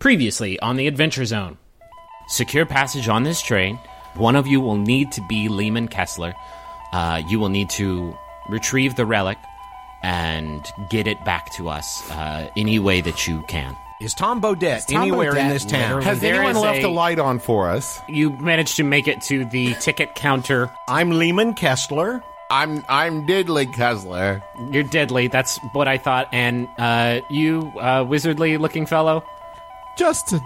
Previously on the Adventure Zone. Secure passage on this train. One of you will need to be Leeman Kessler. Uh, you will need to retrieve the relic and get it back to us uh, any way that you can. Is Tom Bodett Tom anywhere in this town? literally- Has There anyone is left a- a light on for us? You managed to make it to the ticket counter. I'm Leeman Kessler. I'm I'm Diddley Kessler. You're deadly. That's what I thought. And uh, you, uh, wizardly looking fellow. Justin.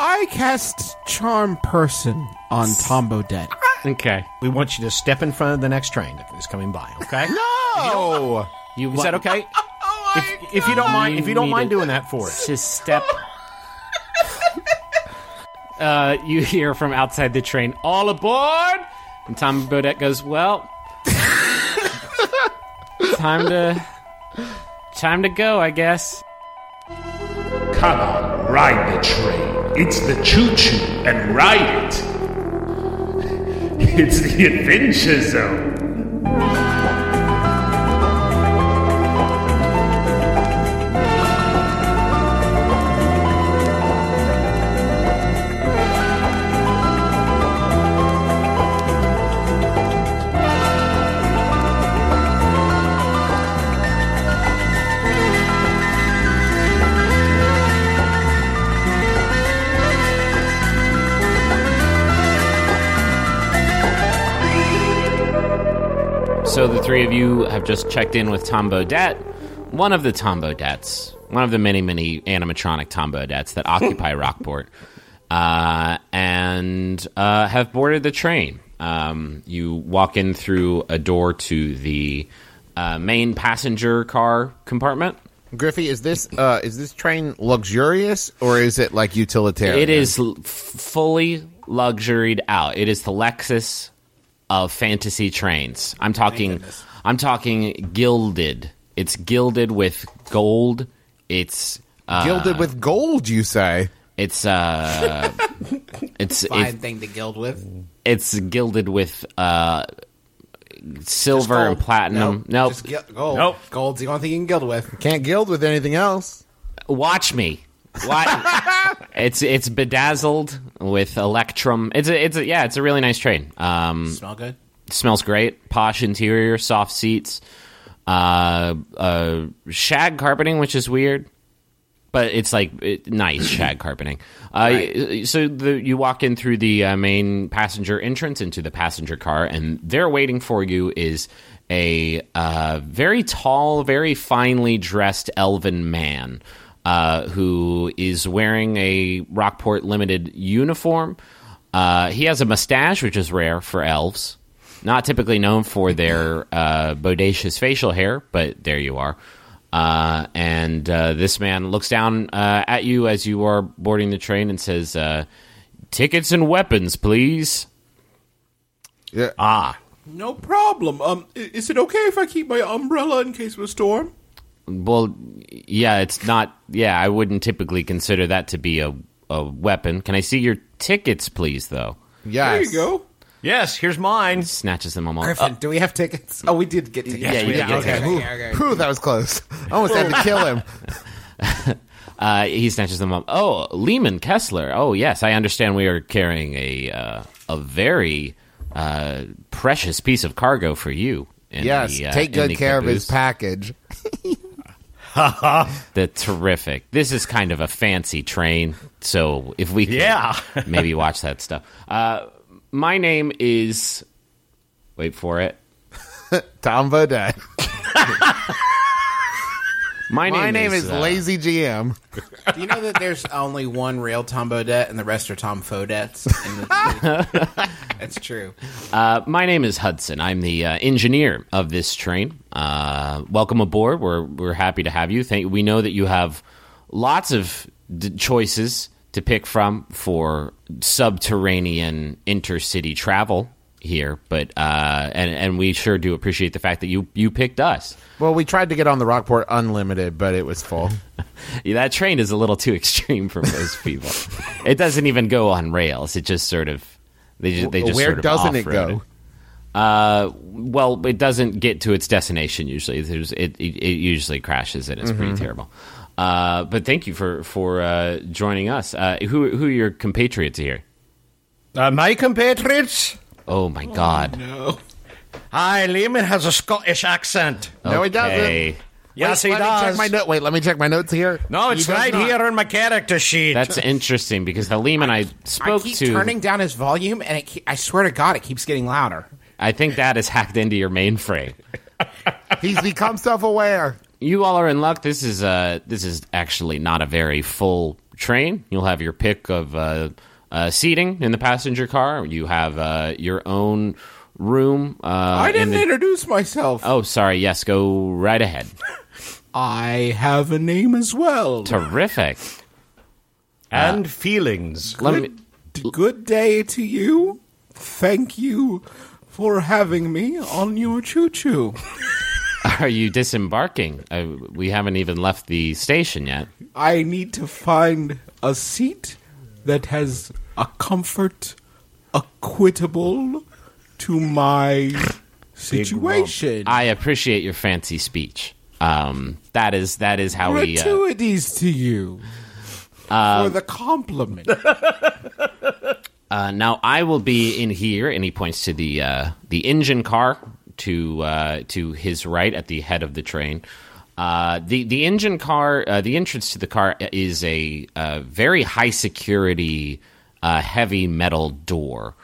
I cast Charm Person on Tombo Bodett. Okay. We want you to step in front of the next train that is coming by. Okay? No. You Is that okay? if, if you don't mind, if you don't mind doing that for us. Just step. uh, you hear from outside the train, "All aboard!" And Tom Bodett goes, "Well, time to time to go, I guess." Come on, ride the train. It's the choo choo and ride it. It's the Adventure Zone. So the three of you have just checked in with Tom Bodett, one of the Tom Bodetts, one of the many, many animatronic Tom Bodetts that occupy Rockport, uh, and uh, have boarded the train. Um, you walk in through a door to the uh, main passenger car compartment. Griffey, is this uh is this train luxurious or is it like utilitarian? It is l- fully luxuried out. It is the Lexus of fantasy trains. I'm talking. I'm talking gilded. It's gilded with gold. It's uh, gilded with gold. You say? It's uh, it's Fine it's, thing to gild with. it's gilded with uh, silver and platinum. Nope. Just gil- gold. Nope. Gold's the only thing you can gild with. Can't gild with anything else. Watch me. What? it's it's bedazzled with electrum. It's a it's a yeah. It's a really nice train. Um, Smell good. smells great. Posh interior, soft seats, uh, uh, shag carpeting, which is weird, but it's like it, nice shag carpeting. Uh, So the, you walk in through the uh, main passenger entrance into the passenger car, and there waiting for you is a uh, very tall, very finely dressed elven man. Uh, who is wearing a Rockport Limited uniform? Uh, he has a mustache, which is rare for elves not typically known for their uh, bodacious facial hair, but there you are. Uh, and uh, this man looks down uh, at you as you are boarding the train and says, uh, "Tickets and weapons, please." Yeah. Ah. No problem. Um, is it okay if I keep my umbrella in case of a storm? Well, yeah, it's not. Yeah, I wouldn't typically consider that to be a a weapon. Can I see your tickets, please? Though Yes. There you go. Yes, here's mine. snatches them all. Griffin, do we have tickets? Oh, we did get tickets. yeah, you did get okay. tickets. okay, okay. Whew, that was close. I almost had to kill him. Uh, he snatches them up. Oh, Leeman Kessler. Oh, yes, I understand. We are carrying a uh, a very uh, precious piece of cargo for you. in Yes. the, uh, take in good the care of his package. The terrific. This is kind of a fancy train, so if we can Yeah. maybe watch that stuff. Uh, my name is. Wait for it. Tom Bodett. My name, My name is uh, Lazy GM. Do you know that there's only one real Tom Bodett and the rest are Tom Fodettes? That's true. Uh, my name is Hudson. I'm the uh, engineer of this train. Uh, welcome aboard. We're we're happy to have you. Thank. We know that you have lots of d- choices to pick from for subterranean intercity travel here, but uh, and and we sure do appreciate the fact that you you picked us. Well, we tried to get on the Rockport Unlimited, but it was full. Yeah, that train is a little too extreme for most people. it doesn't even go on rails. It just sort of they just, they just Where sort of doesn't it off-road go? Uh, well, it doesn't get to its destination usually. There's it, it, it usually crashes and it's pretty Mm-hmm. terrible. Uh, but thank you for for uh, joining us. Uh, who who are your compatriots here? Uh, my compatriots? Oh my God! no. Hi, Leeman has a Scottish accent. No, he doesn't. Yes, Wait, he let me check does. my note. Wait, let me check my notes here. no, it's He right not. here in my character sheet. That's interesting because Halim and I I spoke keep to. turning down his volume, and it ke- I swear to God, it keeps getting louder. I think that is hacked into your mainframe. He's become self-aware. You all are in luck. This is uh this is actually not a very full train. You'll have your pick of uh, uh, seating in the passenger car. You have uh, your own room. Uh, I didn't the- introduce myself. Oh, sorry. Yes, go right ahead. I have a name as well. Terrific. and feelings. Let me. Good day to you. Thank you for having me on your choo choo. Are you disembarking? Uh, we haven't even left the station yet. I need to find a seat that has a comfort equitable to my situation. I appreciate your fancy speech. Um, that is that is how we. Uh, Gratuities to you for the compliment. Uh, now I will be in here, and he points to the uh, the engine car to uh, to his right at the head of the train. Uh, the the engine car, uh, the entrance to the car is a, uh very high security, uh, heavy metal door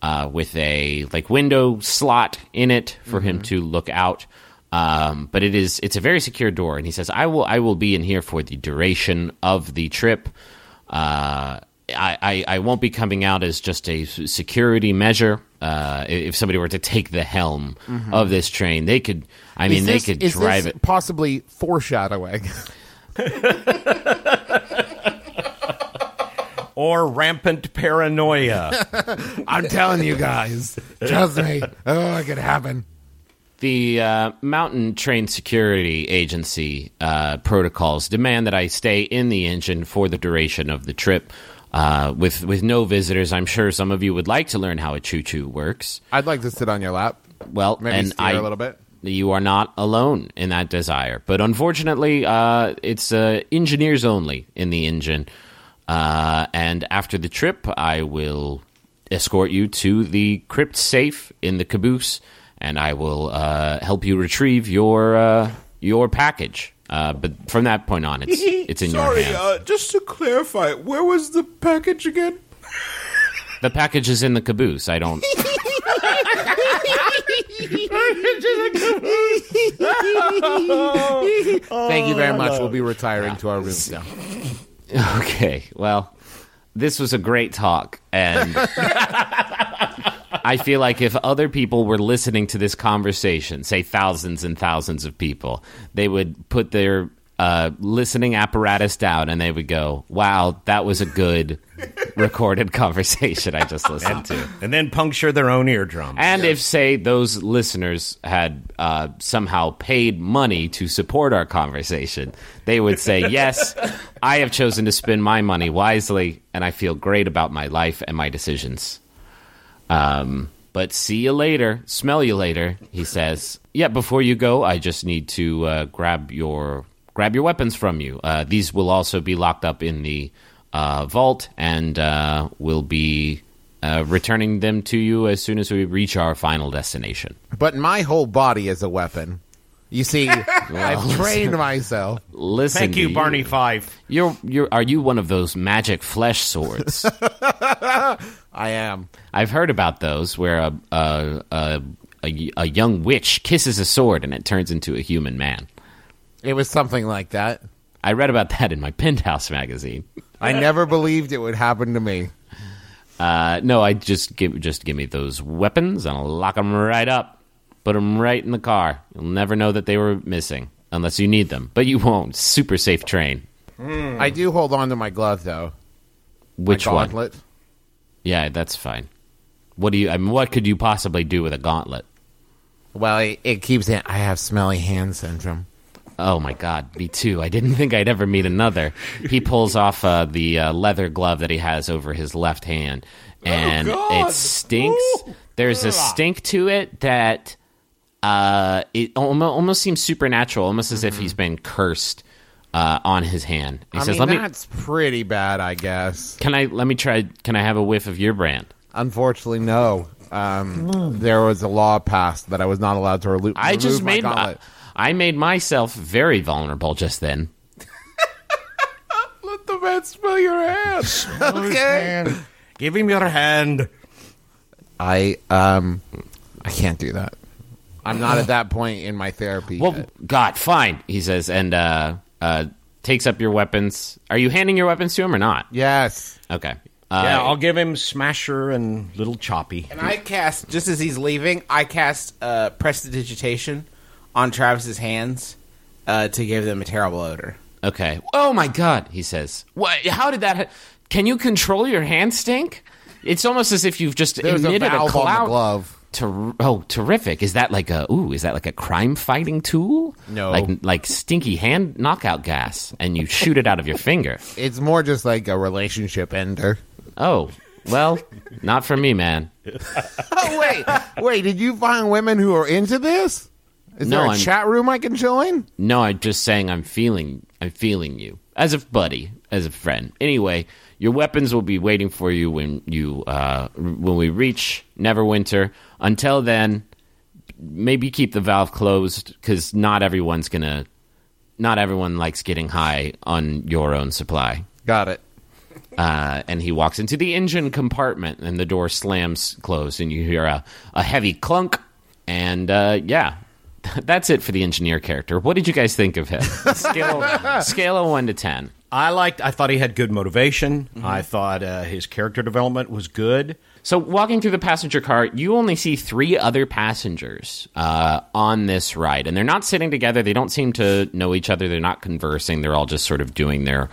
uh, with a like window slot in it for him to look out. Um, but it is it's a very secure door, and he says, "I will I will be in here for the duration of the trip." I, I, I won't be coming out as just a security measure. Uh, if somebody were to take the helm of this train, they could. I mean, Is they could is drive this it. Possibly foreshadowing. or rampant paranoia. I'm telling you guys. Trust me. Oh, it could happen. The uh, Mountain Train Security Agency uh, protocols demand that I stay in the engine for the duration of the trip. Uh, with with no visitors, I'm sure some of you would like to learn how a choo choo works. I'd like to sit on your lap. Well, Maybe and steer I, a little bit. You are not alone in that desire, but unfortunately, uh, it's uh, engineers only in the engine. Uh, and after the trip, I will escort you to the crypt safe in the caboose, and I will uh, help you retrieve your uh, your package. Uh, but from that point on, it's it's in Sorry, your hands. uh, just to clarify, where was the package again? the package is in the caboose. I don't. Thank you very much. We'll be retiring to our rooms now. Okay, well, this was a great talk, and I feel like if other people were listening to this conversation, say thousands and thousands of people, they would put their uh, listening apparatus down and they would go, "Wow, that was a good recorded conversation I just listened to." and then puncture their own eardrum. And if, say, those listeners had uh, somehow paid money to support our conversation, they would say, Yes, I have chosen to spend my money wisely, and I feel great about my life and my decisions. Um, but see you later, smell you later, he says. Yeah, before you go, I just need to uh, grab your grab your weapons from you. Uh, these will also be locked up in the uh, vault, and uh, will be uh, returning them to you as soon as we reach our final destination. But my whole body is a weapon. You see, I've trained myself. Listen, Thank you, Barney Fife. You're, you're, are you one of those magic flesh swords? I am. I've heard about those where a, a, a, a, a young witch kisses a sword and it turns into a human man. It was something like that. I read about that in my Penthouse magazine. I never believed it would happen to me. Uh, no, I just give just give me those weapons and I'll lock them right up, put them right in the car. You'll never know that they were missing unless you need them, but you won't. Super safe train. I do hold on to my glove though. Which my one? Yeah, that's fine. What do you? I mean, what could you possibly do with a gauntlet? Well, it, it keeps it. I have smelly hand syndrome. Oh my God, me too. I didn't think I'd ever meet another. He pulls off uh, the uh, leather glove that he has over his left hand, and God. it stinks. There's a stink to it that uh, it almost, almost seems supernatural, almost as if he's been cursed uh, on his hand. He I says, mean, "Let me. that's pretty bad, I guess. Can I? Let me try. Can I have a whiff of your brand?" Unfortunately, no. Um, there was a law passed that I was not allowed to relu- I just remove my made. My, gauntlet. I made myself very vulnerable just then. Let the man smell your hand. okay. Give him your hand. I um, I can't do that. I'm not at that point in my therapy. Well, yet. God, fine, he says, and uh, uh, takes up your weapons. Are you handing your weapons to him or not? yes. Okay. Uh, Yeah, I'll give him Smasher and Little Choppy. And I cast just as he's leaving. I cast uh, prestidigitation on Travis's hands uh, to give them a terrible odor. Okay. Oh my God, he says. What? How did that? Ha- Can you control your hand stink? It's almost as if you've just There's a emitted a, valve on the cloud. glove. Ter- oh, terrific! Is that like a ooh? Is that like a crime fighting tool? No. like like stinky hand knockout gas, and you shoot it out of your finger. It's more just like a relationship ender. Oh, well, not for me, man. Oh wait, wait! Did you find women who are into this? Is No, there a I'm- chat room I can join? No, I'm just saying I'm feeling I'm feeling you as a buddy, as a friend. Anyway, your weapons will be waiting for you when you uh, when we reach Neverwinter. Until then, maybe keep the valve closed because not everyone's gonna not everyone likes getting high on your own supply. Got it. Uh, and he walks into the engine compartment, and the door slams closed, and you hear a, a heavy clunk. And uh, yeah, that's it for the engineer character. What did you guys think of him? scale, scale of one to ten. I liked. I thought he had good motivation. I thought uh, his character development was good. So, walking through the passenger car, you only see three other passengers uh, on this ride, and they're not sitting together. They don't seem to know each other. They're not conversing. They're all just sort of doing their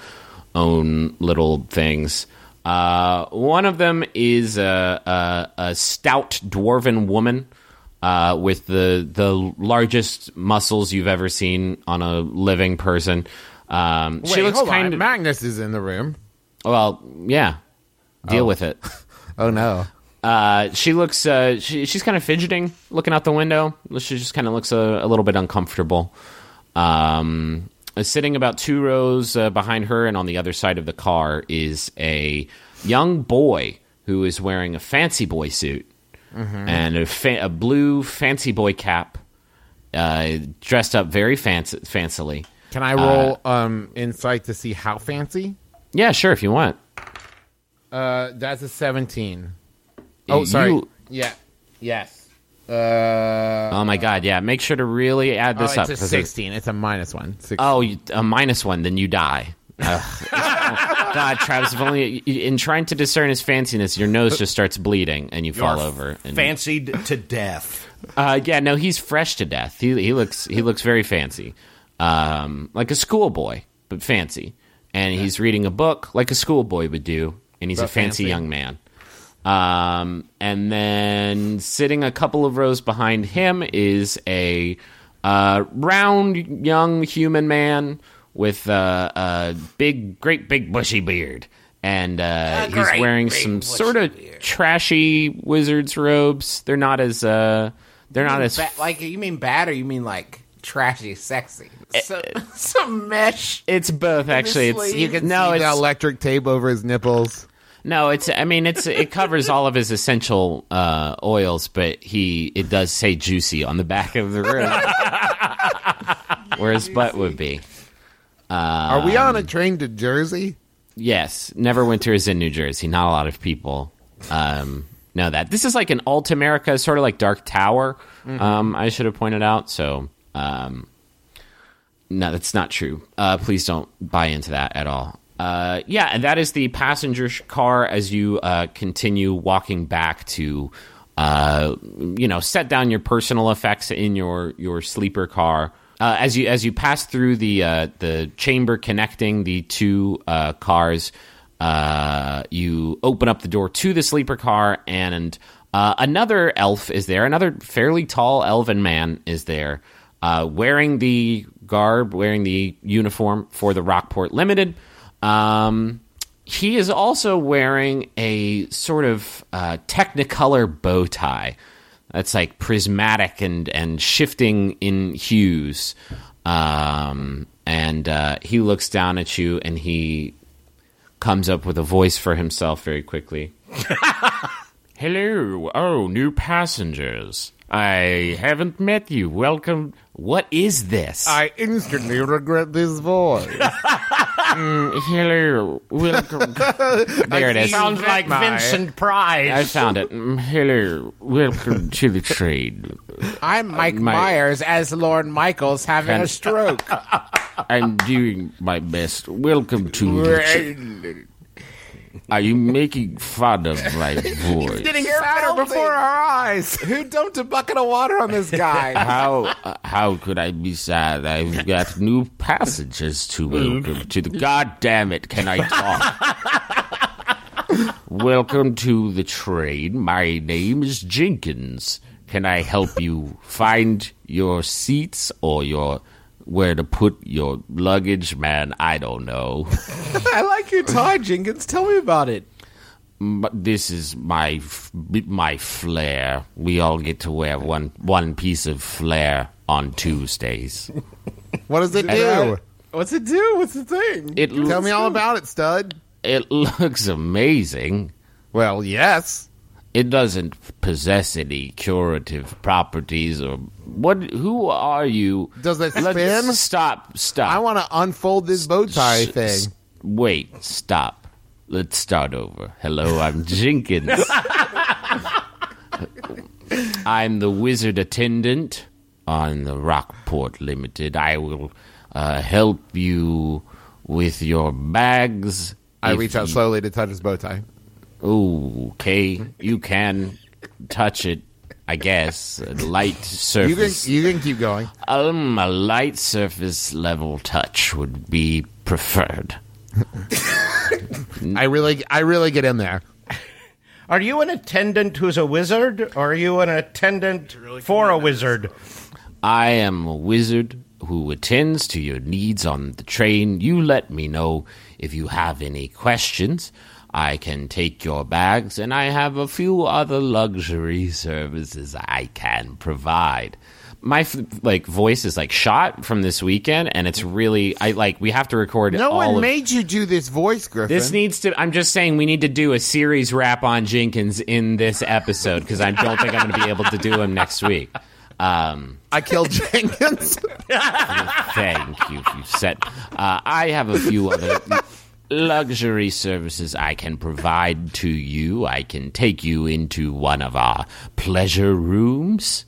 own little things. Uh, one of them is a, a, a stout dwarven woman uh, with the the largest muscles you've ever seen on a living person. Um, Wait, she looks hold kind on. of Magnus is in the room. well, yeah. Deal with it. Oh no. Uh, she looks. Uh, she, she's kind of fidgeting, looking out the window. She just kind of looks a, a little bit uncomfortable. Um, sitting about two rows uh, behind her, and on the other side of the car is a young boy who is wearing a fancy boy suit and a, fa- a blue fancy boy cap, uh, dressed up very fancy- fancily. Can I roll um insight to see how fancy? Yeah, sure, if you want. Uh, that's a seventeen. Oh, sorry. You- Yeah. Yes. Uh, oh my god, yeah. Make sure to really add oh, this up. it's a 'cause it's- sixteen. It's a minus one. 16. Oh, you, a minus one, then you die. Ugh. God, Travis, if only in trying to discern his fanciness, your nose just starts bleeding and you fall over. And, Fancied to death. uh, yeah, no, he's fresh to death. He he looks he looks very fancy, um, like a schoolboy, but fancy. And he's reading a book like a schoolboy would do, and he's a fancy, fancy. young man. Um, and then sitting a couple of rows behind him is a uh, round young human man with uh, a big, great big bushy beard. And uh, he's great wearing some sort of trashy wizard's robes. They're not as uh, they're not as Ba- like you mean bad or you mean like trashy, sexy? So, some mesh. It's both actually. It's you can no, see the electric tape over his nipples. no, it's. I mean, it's it covers all of his essential uh, oils, but he it does say juicy on the back of the room, where his butt would be. Are we on a train to Jersey? Yes, Neverwinter is in New Jersey. Not a lot of people um, know that. This is like an alt America, sort of like Dark Tower. Um, I should have pointed out. So, um, no, that's not true. Uh, please don't buy into that at all. Uh, yeah, and that is the passenger car as you uh, continue walking back to, uh, you know, set down your personal effects in your your sleeper car. Uh, as you as you pass through the uh, the chamber connecting the two cars, you open up the door to the sleeper car, and another elf is there. Another fairly tall elven man is there, uh, wearing the garb, wearing the uniform for the Rockport Limited. Um, he is also wearing a sort of uh, Technicolor bow tie that's like prismatic and and shifting in hues. Um, and uh, he looks down at you and he comes up with a voice for himself very quickly. Hello, oh, new passengers. I haven't met you. Welcome. What is this? I instantly regret this voice. Hello, welcome. there it is. Sounds like Vincent Price. I found it. Mm, Hello, welcome to the trade. I'm Mike My- Myers as Lord Michael's having Can- a stroke. I'm doing my best. Welcome to the trade. Are you making fun of my voice? Getting fatter before our eyes. Who dumped a bucket of water on this guy? How uh, how could I be sad? I've got new passengers to welcome to the. God damn it! Can I talk? welcome to the train. My name is Jenkins. Can I help you find your seats or your where to put your luggage? Man, I don't know. I like your tie, Jenkins. Tell me about it. But this is my my flair. We all get to wear one one piece of flair on Tuesdays. What does it do? What's it do? What's the thing? It Tell looks, me all about it, stud. it looks amazing. Well, yes. It doesn't possess any curative properties or what. Who are you? Does it Let's- spin? Stop! Stop! I want to unfold this bow tie thing. Wait! Stop! Let's start over. Hello, I'm Jenkins. I'm the wizard attendant on the Rockport Limited. I will uh, help you with your bags. I reach out slowly to touch his bow tie. Ooh, okay. You can touch it, I guess. A light You can surface. you can keep going. um, a light surface level touch would be preferred. I really I really get in there. Are you an attendant who's a wizard, or are you an attendant for a wizard? I am a wizard who attends to your needs on the train. You let me know if you have any questions. I can take your bags, and I have a few other luxury services I can provide. My like voice is like shot from this weekend, and it's really I like we have to record. It. No one of- made you do this voice, Griffin. This needs to. I'm just saying we need to do a series wrap on Jenkins in this episode because I don't think I'm going to be able to do him next week. Um, I killed Jenkins. Thank you. You've said. Uh, I have a few other luxury services I can provide to you. I can take you into one of our pleasure rooms.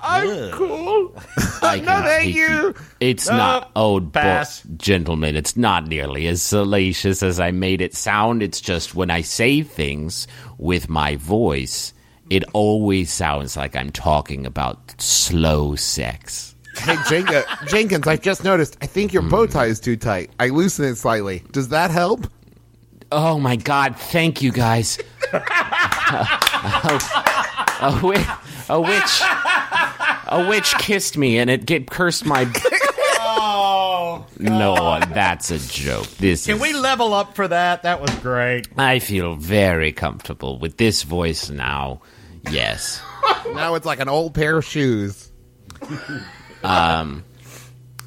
I'm cool. I can thank take you. It's uh, not. Oh, bo- gentlemen, it's not nearly as salacious as I made it sound. It's just when I say things with my voice, it always sounds like I'm talking about slow sex. Hey Jenkins, Jenkins, I just noticed. I think your bow tie is too tight. I loosen it slightly. Does that help? Oh my god, thank you guys. a, wi- a witch a witch kissed me and it get cursed my Oh, No, that's a joke. This can is we level up for that? That was great. I feel very comfortable with this voice now. Yes. Now it's like an old pair of shoes.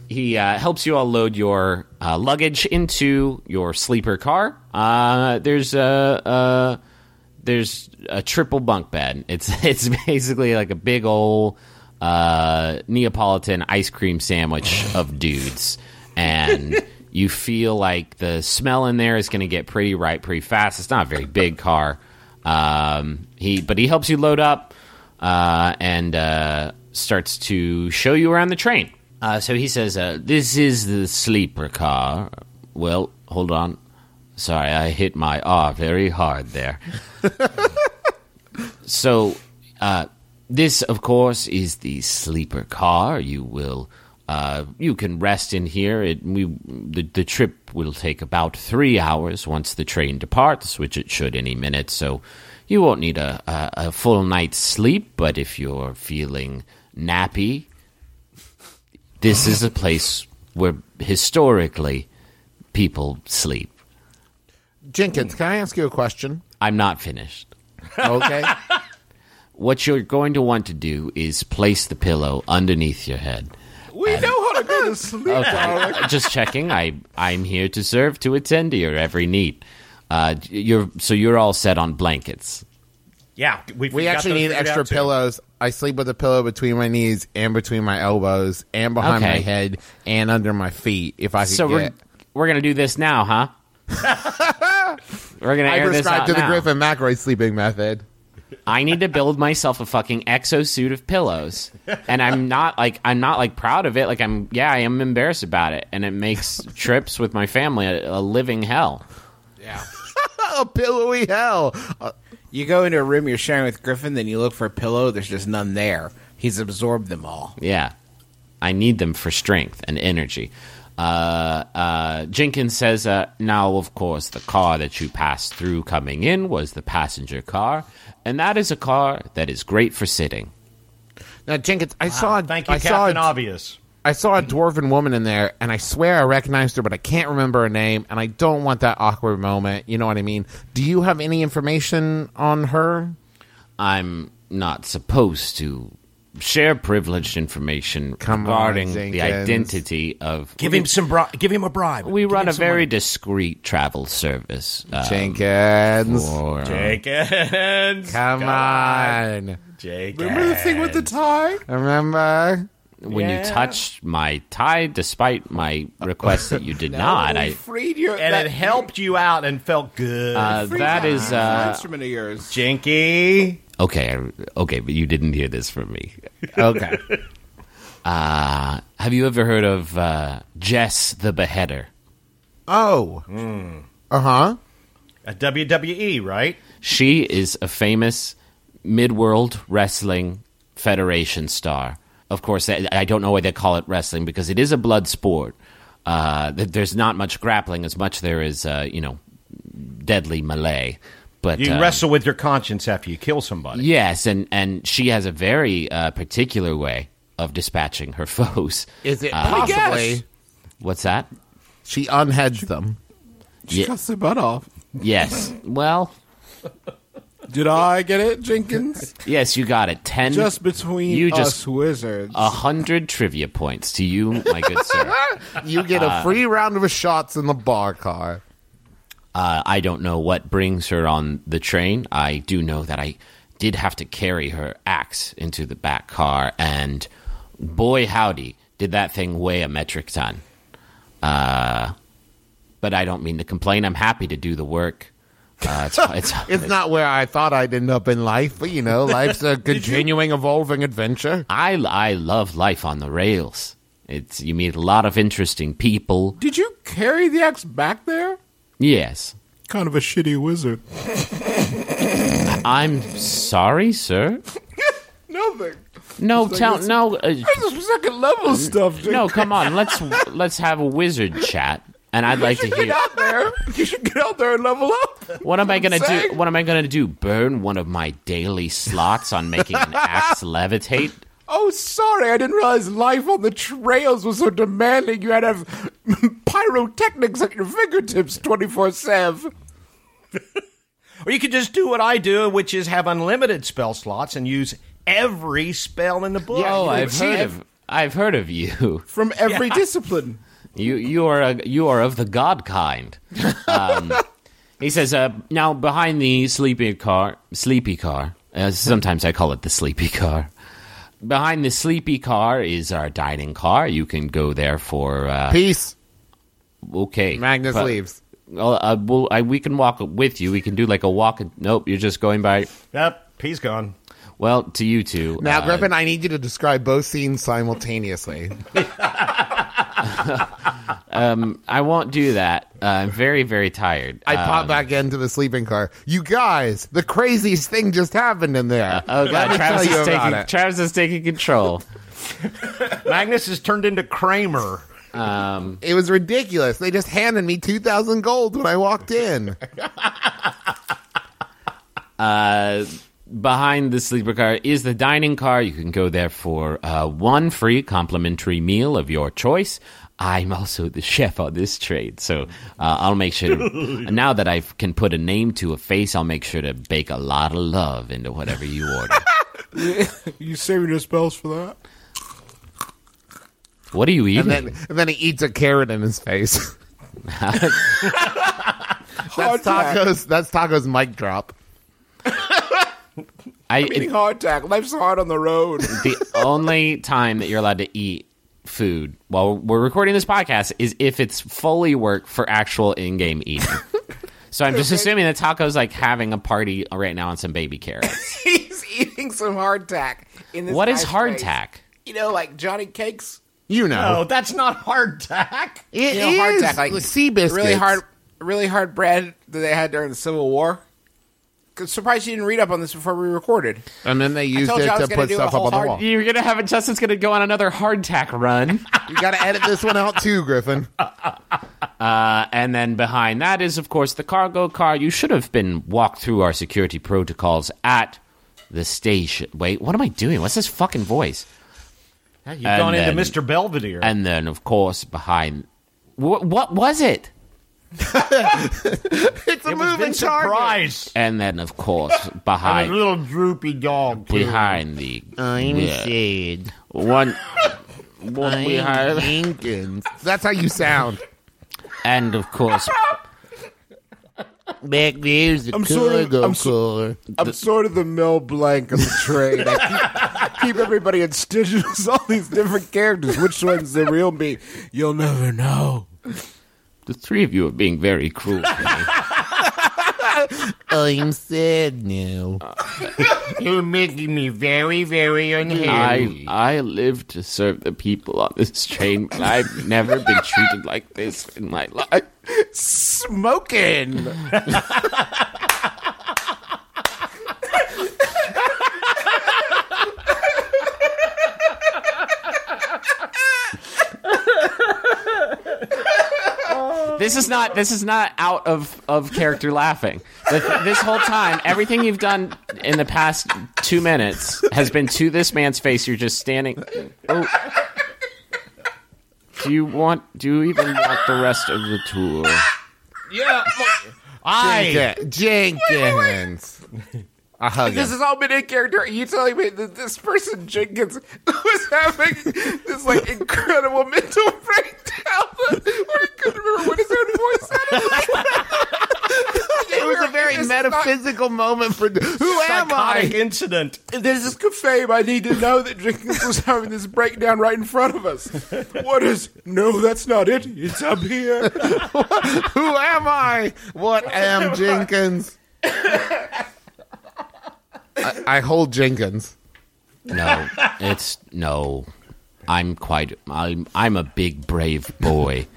He uh, helps you all load your uh, luggage into your sleeper car. Uh, there's a uh, there's a triple bunk bed. It's it's basically like a big old uh, Neapolitan ice cream sandwich of dudes, and you feel like the smell in there is going to get pretty right pretty fast. It's not a very big car. Um, he but he helps you load up uh, and uh, starts to show you around the train. Uh, so he says, uh, "This is the sleeper car." Well, hold on. Sorry, I hit my R very hard there. so, uh, this, of course, is the sleeper car. You will, uh, you can rest in here. It, we, the, the trip will take about three hours once the train departs, which it should any minute. So, you won't need a, a, a full night's sleep. But if you're feeling nappy, this is a place where historically people sleep. Jenkins, can I ask you a question? I'm not finished. Okay. What you're going to want to do is place the pillow underneath your head. We know how to go to sleep. Okay, just checking. I I'm here to serve to attend to your every need. Uh, you're so you're all set on blankets. Yeah, we've We got actually need extra out, too. pillows. I sleep with a pillow between my knees and between my elbows and behind my head and under my feet. If I could So we're get, we're gonna do this now, huh? we're gonna I air this prescribe out to the now. Griffin McElroy sleeping method. I need to build myself a fucking exosuit of pillows, and I'm not like I'm not like proud of it. Like I'm, yeah, I am embarrassed about it, and it makes trips with my family a, a living hell. Yeah. a pillowy hell. Uh, You go into a room you're sharing with Griffin, then you look for a pillow. There's just none there. He's absorbed them all. Yeah, I need them for strength and energy. Uh, uh, Jenkins says, uh, now, of course, the car that you passed through coming in was the passenger car, and that is a car that is great for sitting. now, Jenkins, I saw. Thank you, I. Captain a- Obvious. I saw a dwarven woman in there, and I swear I recognized her, but I can't remember her name, and I don't want that awkward moment. You know what I mean? Do you have any information on her? I'm not supposed to share privileged information Come on, regarding the identity of. Give him some. Bri- give him a bribe. We Give run a very money. discreet travel service. uh, Jenkins. for, Jenkins. Come on. Jenkins. Remember the thing with the tie? Remember? When Yeah. you touched my tie, despite my request that you did not, we I. freed your and that, it helped you out and felt good. Uh, that that is uh, instrument of yours. Jinky. okay. Okay, but you didn't hear this from me. Okay. Uh, have you ever heard of uh, Jess the Beheader? oh. Hmm. Uh huh. A WWE, right? She is a famous mid-world wrestling federation star. Of course, I I don't know why they call it wrestling because it is a blood sport. Uh, there's not much grappling as much there is, uh, you know, deadly melee. But You uh, wrestle with your conscience after you kill somebody. Yes, and and she has a very uh, particular way of dispatching her foes. Is it Uh, possibly What's that? she unheads them? She Ye- cuts their butt off. yes. Well, Did I get it, Jenkins? yes, you got it. Ten. Just between You us just- wizards. a hundred trivia points to you, my good sir. You get a free round of shots in the bar car. Uh, I don't know what brings her on the train. I do know that I did have to carry her axe into the back car, and boy, howdy, did that thing weigh a metric ton. Uh, but I don't mean to complain. I'm happy to do the work. Uh, it's, it's, It's not where I thought I'd end up in life, but you know, life's a continuing, evolving adventure. I, I love life on the rails. It's you meet a lot of interesting people. Did you carry the axe back there? Yes, Kind of a shitty wizard. I'm sorry, sir. Nothing. No, tell no. Uh, This is second level stuff. No, come on. Let's let's have a wizard chat, and I'd like to Get hear. out there. You should get out there and level up. What am I gonna do? What am I gonna do? Burn one of my daily slots on making an axe levitate? Oh, sorry. I didn't realize life on the trails was so demanding. You had to have pyrotechnics at your fingertips 24 7. Or you could just do what I do, which is have unlimited spell slots and use every spell in the book. Oh, I've heard of. I've heard of you. From every discipline. You you are a, you are of the god kind. Um, he says, uh, now behind the sleepy car, sleepy car. Uh, sometimes I call it the sleepy car. Behind the sleepy car is our dining car. You can go there for uh, Peace. okay. Magnus but- leaves. Well, uh, well I, we can walk with you. We can do like a walk. Nope, you're just going by. Yep, he's gone. Well, to you two. Now, uh, Griffin, I need you to describe both scenes simultaneously. I won't do that. Uh, I'm very, very tired. I Uh, pop back into the sleeping car. You guys, the craziest thing just happened in there. Oh god, Travis is taking. Travis is taking control. Magnus has turned into Kramer. Um, It was ridiculous. They just handed me 2,000 gold when I walked in. uh, behind the sleeper car is the dining car. You can go there for uh, one free complimentary meal of your choice. I'm also the chef on this trade, so uh, I'll make sure. To, now that I can put a name to a face, I'll make sure to bake a lot of love into whatever you order. You saving your spells for that? What are you eating? and then and then he eats a carrot in his face. that's tacos. That's tacos. Mic drop. I, Eating hardtack. Life's hard on the road. the only time that you're allowed to eat food while we're recording this podcast is if it's fully work for actual in-game eating. so I'm just assuming that Taako's like having a party right now on some baby carrots. He's eating some hardtack. In this What is nice place. hardtack? You know, like Johnny Cakes. You know. No, that's not hardtack. It You know, is hardtack, like sea biscuits. really hard, really hard bread that they had during the Civil War. 'Cause Surprised you didn't read up on this before we recorded. And then they used told it you I to was gonna put do a stuff up whole on the hard- wall. You're gonna have Justin's gonna go on another hardtack run. You got to edit this one out too, Griffin. Uh, and then behind that is, of course, the cargo car. You should have been walked through our security protocols at the station. Wait, what am I doing? What's this fucking voice? You've And gone then- into Mr. Belvedere. And then, of course, behind. Wh- what was it? It's a it moving Vincent target. Price. And then, of course, behind A little droopy dog. too. behind the I'm yeah, sad. one, one behind, Jenkins. That's how you sound. and of course, Back there's the I'm sort of- I'm so- I'm sort of the Mel Blanc of the train. I keep, keep everybody in stitches. All these different characters. Which one's the real me? You'll never know. The three of you are being very cruel. To me. Oh, I'm sad now. You're making me very, very I unhappy. I live to serve the people on this train, but I've never been treated like this in my life. Smoking. This is not this is not out of of character laughing. Th- This whole time, everything you've done in the past two minutes has been to this man's face. You're just standing. Oh. Do you want? Do you even want the rest of the tour? Yeah. I. Jenkin- Jenkins. I hug This him. has all been in character. Are you telling me that this person Jenkins was having this like incredible mental breakdown where he couldn't remember what his own voice sounded like? It was a very This is not- metaphysical moment for. Who am I? incident. There's this fame. I need to know that Jenkins was having this breakdown right in front of us. What is? No, that's not it. It's up here. Who am I? What am Jenkins? I, I hold Jenkins. No, it's no. I'm quite. I'm. I'm a big brave boy.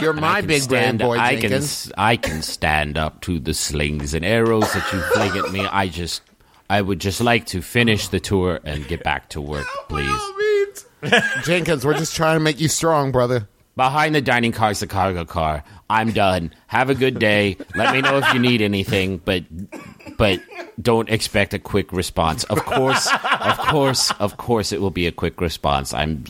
You're my can big brave stand- boy, I can. Jenkins. s- I can stand up to the slings and arrows that you fling at me. I just. I would just like to finish the tour and get back to work, please. Jenkins, we're just trying to make you strong, brother. Behind the dining car is the cargo car. I'm done. Have a good day. Let me know if you need anything, but but don't expect a quick response. Of course, of course, of course, it will be a quick response. I'm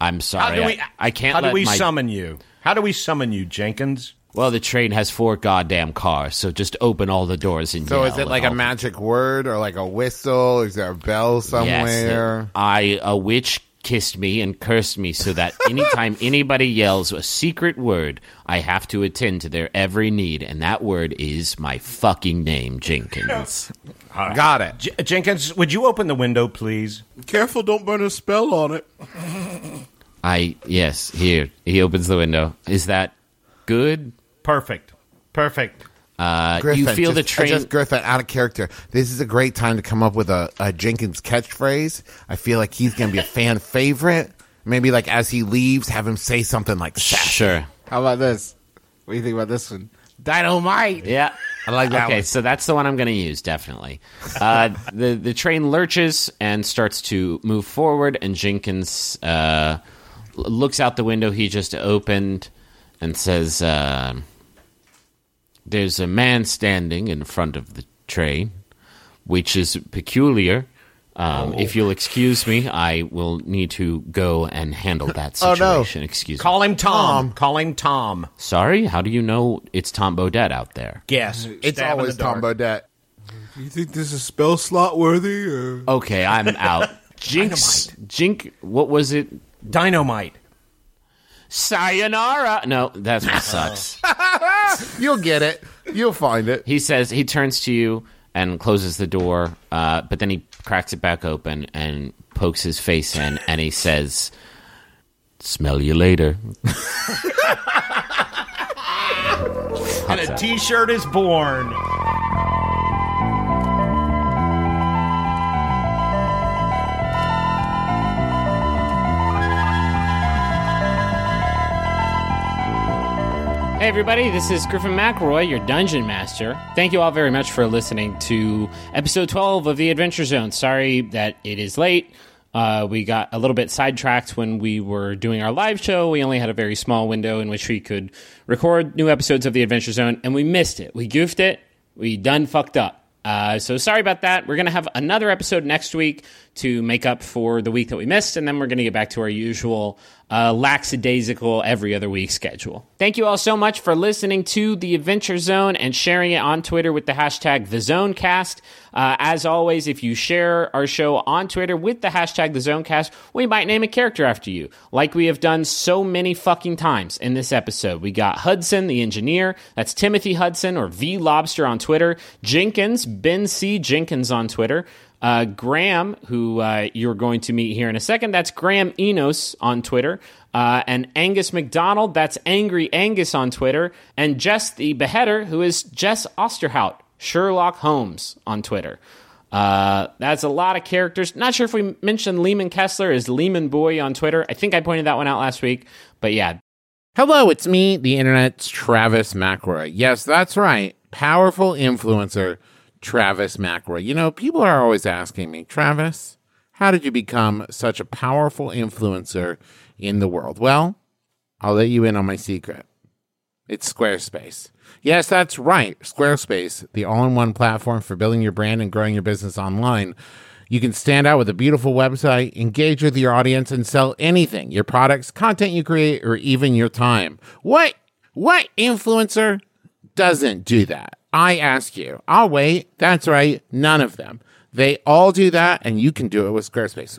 I'm How sorry. do we? I, I can't. How do we my, summon you? How do we summon you, Jenkins? Well, the train has four goddamn cars, so just open all the doors and So yell is it like a magic word or like a whistle? Is there a bell Yes, somewhere? I a witch kissed me and cursed me so that anytime anybody yells a secret word, I have to attend to their every need, and that word is my fucking name, Jenkins. Got it. J- Jenkins, would you open the window, please? Careful, don't burn a spell on it. I yes, here he opens the window. Is that good? Perfect. Perfect. Uh, Griffin, you feel just, the train. Just Griffin, out of character. This is a great time to come up with a, a Jenkins catchphrase. I feel like he's going to be a fan favorite. Maybe like as he leaves, have him say something like sassy. sure. How about this? What do you think about this one? Dynamite. Yeah. I like that okay, one. so that's the one I'm going to use definitely. Uh, the the train lurches and starts to move forward, and Jenkins uh, looks out the window he just opened and says, uh, "There's a man standing in front of the train, which is peculiar." Um, If you'll excuse me, I will need to go and handle that situation. Oh, no. situation. Excuse me. Call him Tom. Call him Tom. Sorry, how do you know it's Tom Bodett out there? Yes, It's Stab always Tom dark. Bodett. You think this is spell slot worthy? Or? Okay, I'm out. Jinx, Jink, what was it? Dynamite. Sayonara. No, that's what sucks. You'll get it. You'll find it. he says he turns to you and closes the door, uh, but then he cracks it back open and pokes his face in, and he says, "Smell you later." And a T-shirt is born. Hey, everybody, this is Griffin McElroy, your dungeon master. Thank you all very much for listening to episode 12 of The Adventure Zone. Sorry that it is late. Uh, we got a little bit sidetracked when we were doing our live show. We only had a very small window in which we could record new episodes of The Adventure Zone, and we missed it. We goofed it. We done fucked up. Uh, so sorry about that. We're going to have another episode next week to make up for the week that we missed, and then we're going to get back to our usual uh, lackadaisical every other week schedule. Thank you all so much for listening to The Adventure Zone and sharing it on Twitter with the hashtag TheZoneCast. Uh, as always, if you share our show on Twitter with the hashtag TheZoneCast, we might name a character after you, like we have done so many fucking times in this episode. We got Hudson, the engineer. That's Timothy Hudson or V Lobster on Twitter. Jenkins, Ben C. Jenkins on Twitter. Uh, Graham, who uh, you're going to meet here in a second, that's Graham Enos on Twitter. Uh, and Angus McDonald, that's Angry Angus on Twitter. And Jess the Beheader, who is Jess Osterhout, Sherlock Holmes on Twitter. Uh, that's a lot of characters. Not sure if we mentioned Leeman Kessler is Leeman Boy on Twitter. I think I pointed that one out last week. But yeah, Hello, it's me, the internet's Travis McElroy. Yes, that's right. Powerful influencer, Travis McElroy. You know, people are always asking me, Travis, how did you become such a powerful influencer in the world? Well, I'll let you in on my secret. It's Squarespace. Yes, that's right. Squarespace, the all in one platform for building your brand and growing your business online. You can stand out with a beautiful website, engage with your audience, and sell anything your products, content you create, or even your time. What, what influencer doesn't do that? I ask you. I'll wait. That's right. None of them. They all do that, and you can do it with Squarespace.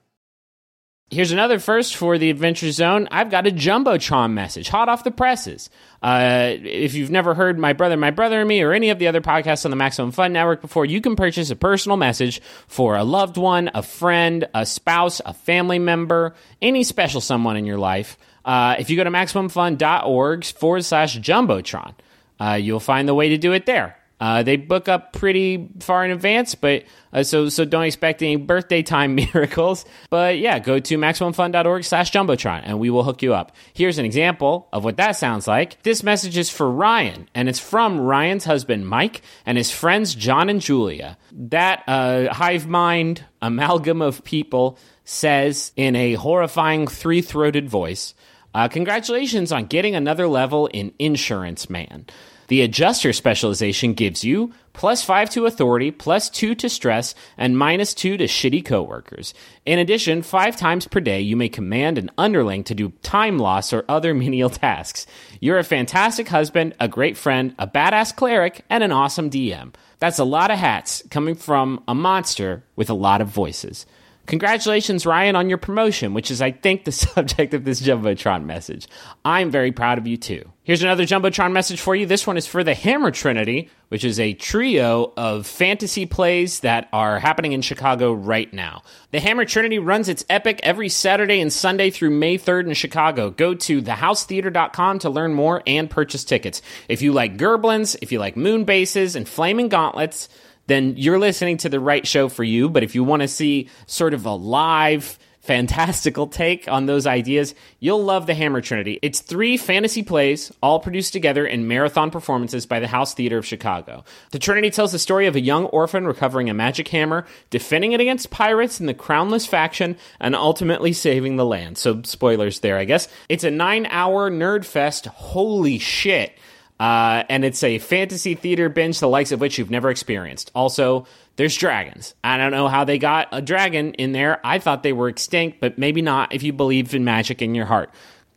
Here's another first for the Adventure Zone. I've got a Jumbotron message, hot off the presses. Uh, if you've never heard My Brother, My Brother and Me, or any of the other podcasts on the Maximum Fun Network before, you can purchase a personal message for a loved one, a friend, a spouse, a family member, any special someone in your life. Uh, if you go to MaximumFun.org forward slash Jumbotron, uh, you'll find the way to do it there. Uh, they book up pretty far in advance, but uh, so so don't expect any birthday time miracles. But yeah, go to maximumfun.org slash jumbotron and we will hook you up. Here's an example of what that sounds like. This message is for Ryan, and it's from Ryan's husband Mike and his friends John and Julia. That uh, hive mind amalgam of people says in a horrifying three throated voice. Uh, congratulations on getting another level in Insurance Man. The adjuster specialization gives you plus 5 to authority, plus 2 to stress, and minus 2 to shitty coworkers. In addition, 5 times per day you may command an underling to do time loss or other menial tasks. You're a fantastic husband, a great friend, a badass cleric, and an awesome DM. That's a lot of hats coming from a monster with a lot of voices. Congratulations, Ryan, on your promotion, which is, I think, the subject of this Jumbotron message. I'm very proud of you, too. Here's another Jumbotron message for you. This one is for the Hammer Trinity, which is a trio of fantasy plays that are happening in Chicago right now. The Hammer Trinity runs its epic every Saturday and Sunday through May 3rd in Chicago. Go to thehousetheater.com to learn more and purchase tickets. If you like Gerblins, if you like moon bases and flaming gauntlets, then you're listening to the right show for you. But if you want to see sort of a live, fantastical take on those ideas, you'll love the Hammer Trinity. It's three fantasy plays, all produced together in marathon performances by the House Theater of Chicago. The Trinity tells the story of a young orphan recovering a magic hammer, defending it against pirates and the crownless faction, and ultimately saving the land. So, spoilers there, I guess. It's a nine hour nerd fest. Holy shit. Uh, and it's a fantasy theater binge, the likes of which you've never experienced. Also, there's dragons. I don't know how they got a dragon in there. I thought they were extinct, but maybe not if you believe in magic in your heart.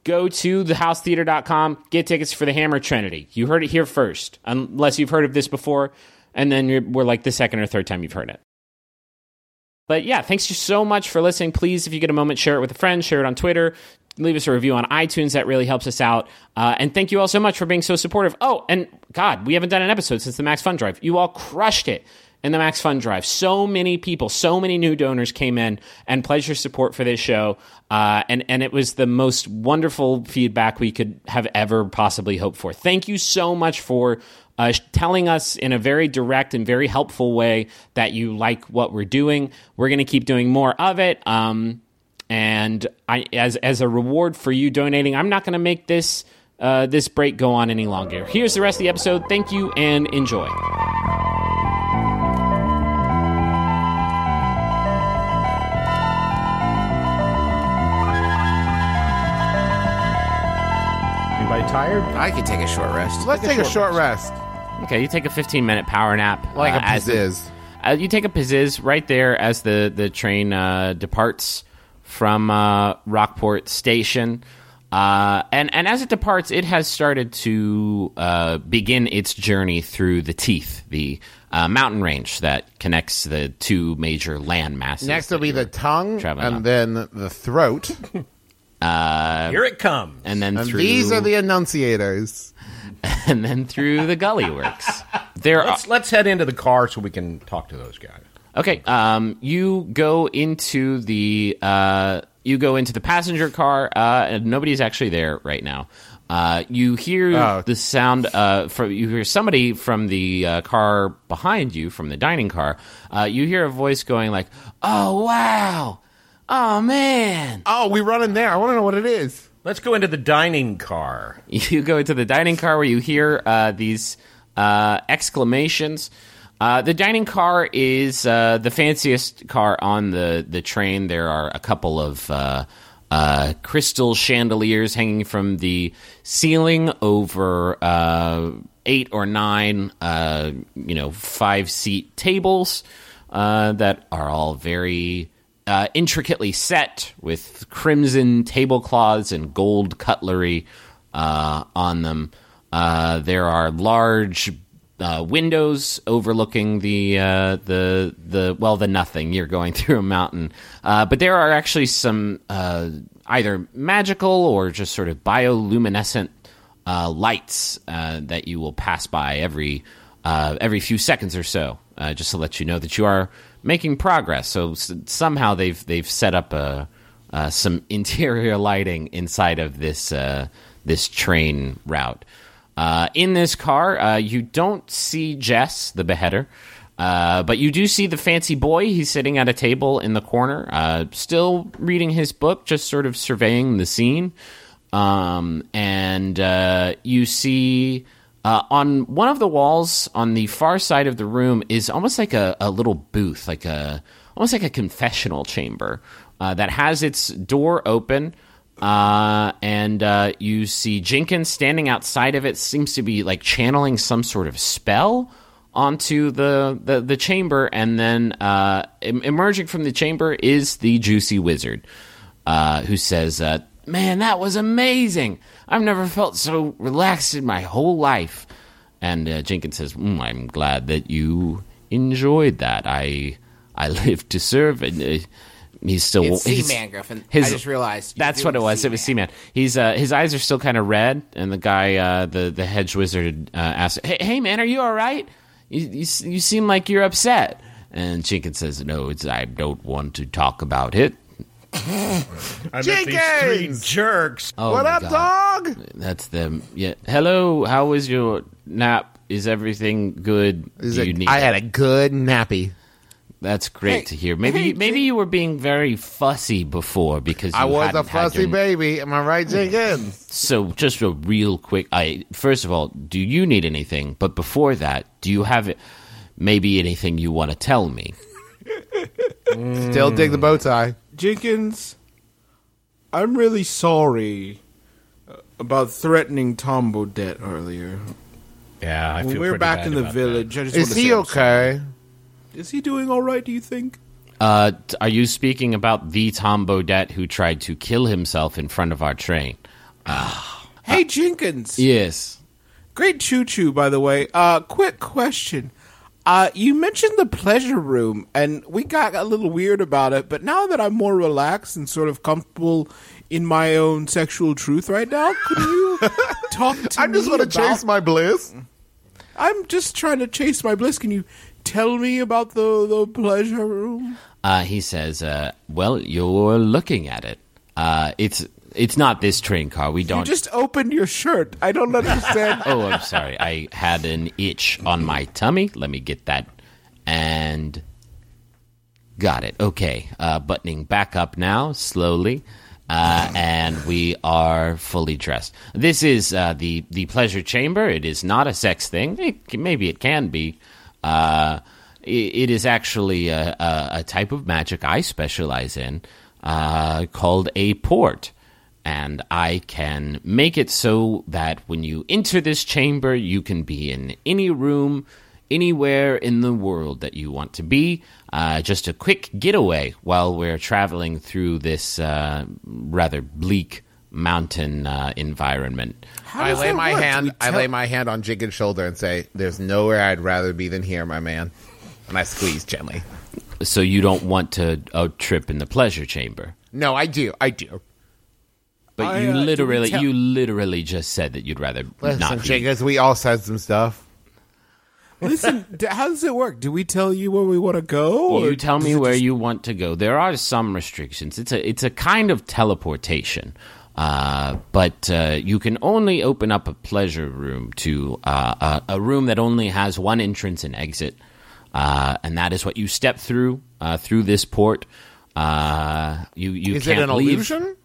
Go to thehousetheater.com, get tickets for the Hammer Trinity. You heard it here first, unless you've heard of this before, and then we're like the second or third time you've heard it. But yeah, thanks so much for listening. Please, if you get a moment, share it with a friend, share it on Twitter, leave us a review on iTunes. That really helps us out. Uh, and thank you all so much for being so supportive. Oh, and God, we haven't done an episode since the Max Fun Drive. You all crushed it in the Max Fun Drive. So many people, so many new donors came in and pledged their support for this show. Uh, and, and it was the most wonderful feedback we could have ever possibly hoped for. Thank you so much for uh, telling us in a very direct and very helpful way that you like what we're doing. We're going to keep doing more of it. Um, and I, as as a reward for you donating, I'm not going to make this uh, this break go on any longer. Here's the rest of the episode. Thank you and enjoy. Anybody tired? I could take a short rest. Let's take a short rest. Okay, you take a 15 minute power nap. Like uh, a as the- pizziz. uh, you take a pizziz right there as the the train uh, departs from uh, Rockport Station. Uh, and and as it departs, it has started to uh, begin its journey through the Teeth, the uh, mountain range that connects the two major land masses. Next will be the tongue, and on. then the throat. Here it comes. and then And through these are the enunciators. and then through the gully works. There Let's let's head into the car so we can talk to those guys. Okay. Um, you go into the uh, you go into the passenger car. Uh, and nobody's actually there right now. Uh, you hear Oh. the sound. Uh, from you hear somebody from the uh, car behind you, from the dining car. Uh, you hear a voice going like, "Oh wow, oh man." Oh, we run in there. I want to know what it is. Let's go into the dining car. you go into the dining car where you hear uh, these uh, exclamations. Uh, the dining car is uh, the fanciest car on the, the train. There are a couple of uh, uh, crystal chandeliers hanging from the ceiling over uh, eight or nine, you know, five seat tables that are all very intricately set with crimson tablecloths and gold cutlery on them. There are large uh, windows overlooking the uh, the the well the nothing. You're going through a mountain, uh, but there are actually some uh, either magical or just sort of bioluminescent uh, lights uh, that you will pass by every every few seconds or so, just to let you know that you are making progress. So s- somehow they've they've set up a, some interior lighting inside of this this train route. Uh, in this car, uh, you don't see Jess, the beheader, uh, but you do see the fancy boy. He's sitting at a table in the corner, uh, still reading his book, just sort of surveying the scene. Um, and uh, you see uh, on one of the walls on the far side of the room is almost like a, a little booth, like a almost like a confessional chamber that has its door open. Uh, and uh, you see Jenkins standing outside of it, seems to be like channeling some sort of spell onto the, the, the chamber, and then uh, em- emerging from the chamber is the Juicy Wizard, uh, who says, uh, Man, that was amazing! I've never felt so relaxed in my whole life. And uh, Jenkins says, mm, I'm glad that you enjoyed that. I I live to serve. And he's still It's he's- Seaman, Griffin. his- I just realized. that's what it doing was. It was Seaman. Seaman. He's uh, his eyes are still kind of red, and the guy, uh, the the hedge wizard, uh, asks, "Hey, hey, man, are you all right? You, you you seem like you're upset." And Jenkins says, "No, it's I don't want to talk about it." I met these Jenkins! Jerks. Oh, what up, God. dog? That's them. Yeah. Hello. How was your nap? Is everything good? Is it- you need I had a good nappy. That's great Hey, to hear. Maybe hey, maybe you were being very fussy before because you I was a fussy your- baby. Am I right, Jenkins? So, just a real quick. I first of all, do you need anything? But before that, do you have maybe anything you want to tell me? Still dig the bow tie. Jenkins, I'm really sorry uh, about threatening Tombo Bodett earlier. Yeah, I When feel we're back bad in the village, I just Is wanna he say I'm sorry. okay? Is he doing all right? Do you think? Uh, are you speaking about the Tom Bodett who tried to kill himself in front of our train? Hey, Jenkins. Yes. Great choo choo, by the way. Uh, quick question. Uh, you mentioned the pleasure room, and we got a little weird about it. But now that I'm more relaxed and sort of comfortable in my own sexual truth right now, could you talk to I just me want to about- chase my bliss. I'm just trying to chase my bliss. Can you tell me about the the pleasure room? Uh, he says, uh, "Well, you're looking at it. Uh, it's it's not this train car. We don't. just opened your shirt. I don't understand. oh, I'm sorry. I had an itch on my tummy. Let me get that. And got it. Okay. Uh, buttoning back up now, slowly. Uh, and we are fully dressed. This is uh, the the pleasure chamber. It is not a sex thing. It, maybe it can be. Uh, it, is actually a, a, a type of magic I specialize in, uh, called a port and I can make it so that when you enter this chamber, you can be in any room, anywhere in the world that you want to be. Uh, just a quick getaway while we're traveling through this uh, rather bleak mountain uh, environment. I lay my work? Hand. we I lay my hand on Jenkins' shoulder and say, "There's nowhere I'd rather be than here, my man." And I squeeze gently. So you don't want to uh, trip in the pleasure chamber. No, I do. I do. But I, you uh, literally, tell- you literally just said that you'd rather Listen, not be. Jenkins, we all said some stuff. Listen, d- how does it work? Do we tell you where we want to go? or You tell me where just- you want to go. There are some restrictions. It's a it's a kind of teleportation. Uh, but uh, you can only open up a pleasure room to uh, a, a room that only has one entrance and exit, uh, and that is what you step through uh, through this port. Uh, you you Is can't an leave. illusion?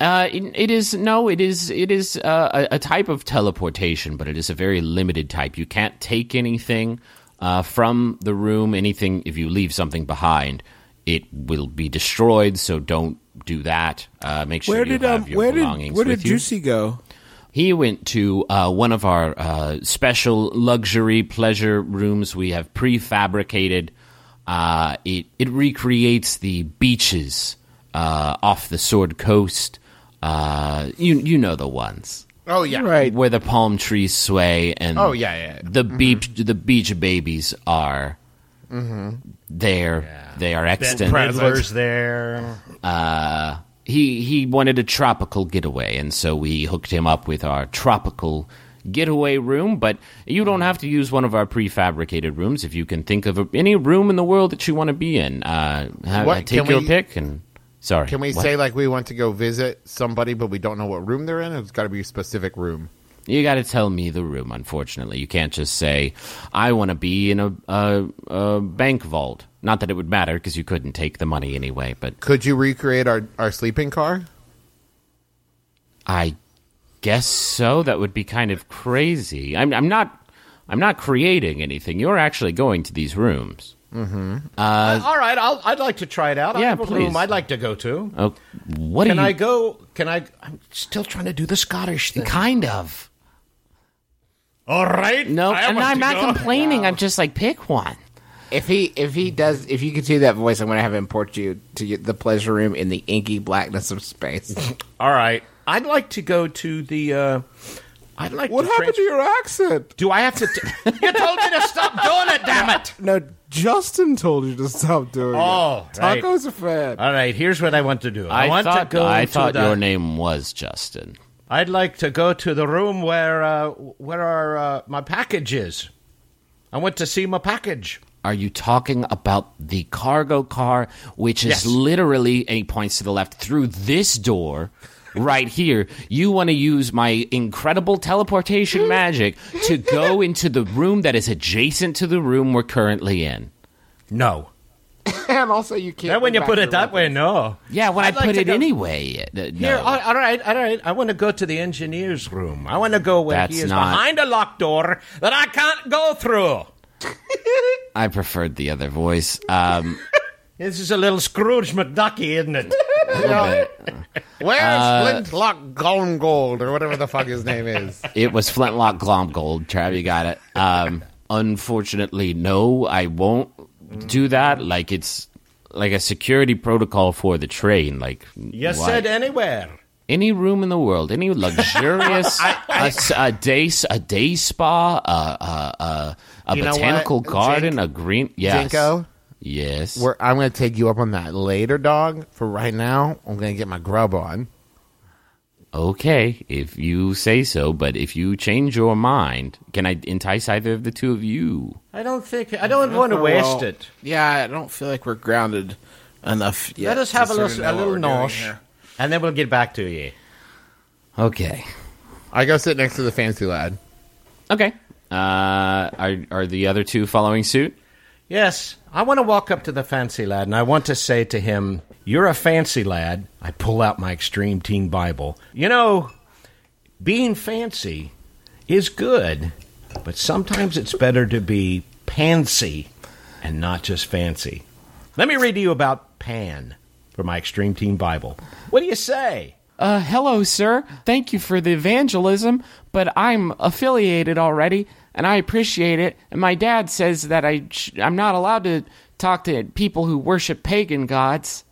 Uh, it, it is no, it is it is uh, a, a type of teleportation, but it is a very limited type. You can't take anything uh, from the room. Anything if you leave something behind, it will be destroyed. So don't do that. Uh, make sure Where you did um, have your where belongings did where with did you. Juicy go? He went to uh, one of our uh, special luxury pleasure rooms. We have prefabricated. Uh, it it recreates the beaches uh, off the Sword Coast. Uh, you you know the ones Oh yeah. Right. where the palm trees sway and Oh, yeah, yeah, yeah. the beach the beach babies are. There, they are extant. Predators there. uh, he he wanted a tropical getaway, and so we hooked him up with our tropical getaway room. But you don't have to use one of our prefabricated rooms if you can think of a, any room in the world that you want to be in. Uh, have, What, take can your we- pick and. Sorry. Can we what? say like we want to go visit somebody, but we don't know what room they're in? It's got to be a specific room. You got to tell me the room. Unfortunately, you can't just say I want to be in a, a, a bank vault. Not that it would matter because you couldn't take the money anyway. But Could you recreate our, our sleeping car? I guess so. That would be kind of crazy. I'm, I'm not. I'm not creating anything. You're actually going to these rooms. Uh, all right, I'll, I'd like to try it out. I Yeah, have a please. room I'd like to go to. Oh, what Can you? I go? Can I? I'm still trying to do the Scottish thing. Kind of. All right. No, I and I'm not go. complaining. I'm just like pick one. If he if he does if you can do that voice, I'm going to have him import you to the pleasure room in the inky blackness of space. All right. I'd like to go to the. Uh, I'd like. What to happened trans- to your accent? Do I have to? T- you told me to stop doing it. Damn it! No, Justin told you to stop doing Oh, it. right. Taako's a fan. All right. Here's what I want to do. I, I, want thought to go. I thought the, your name was Justin. I'd like to go to the room where uh, where our uh, my package is. I went to see my package. Are you talking about the cargo car, which is Yes. literally, and he points to the left, through this door right here? You want to use my incredible teleportation magic to go into the room that is adjacent to the room we're currently in. No. and also, you can't. Now, when you put it your that way, no. Yeah, when I'd I like put to it go- anyway. uh, no. Here, all all right, all right. I want to go to the engineer's room. I want to go where he is not- behind a locked door that I can't go through. I preferred the other voice. Um, This is a little Scrooge McDucky, isn't it? Where's Uh, Flintlock Gone Gold or whatever the fuck his name is? It was Flintlock Glom Gold. Trav, you got it. Um, unfortunately, no, I won't do that. Like it's like a security protocol for the train. Like You why- said anywhere. any room in the world, any luxurious a, s- a day s- a day spa, a a, a, a botanical garden, Jink? a green. Yes, Jinko? Yes. We're, I'm going to take you up on that later, dog. For right now, I'm going to get my grub on. Okay, if you say so, but if you change your mind, can I entice either of the two of you? I don't think I don't want to waste it. Yeah, I don't feel like we're grounded enough yet. Let us have a little, a little we're nosh, and then we'll get back to you. Okay. I go sit next to the fancy lad. Okay. Uh, are are the other two following suit? Yes, I want to walk up to the fancy lad, and I want to say to him, "You're a fancy lad." I pull out my Extreme Teen Bible. You know, being fancy is good, but sometimes it's better to be pansy and not just fancy. Let me read to you about Pan from my Extreme Teen Bible. What do you say? Uh, hello, sir. Thank you for the evangelism, but I'm affiliated already, and I appreciate it. And my dad says that I sh- I'm not allowed to talk to people who worship pagan gods.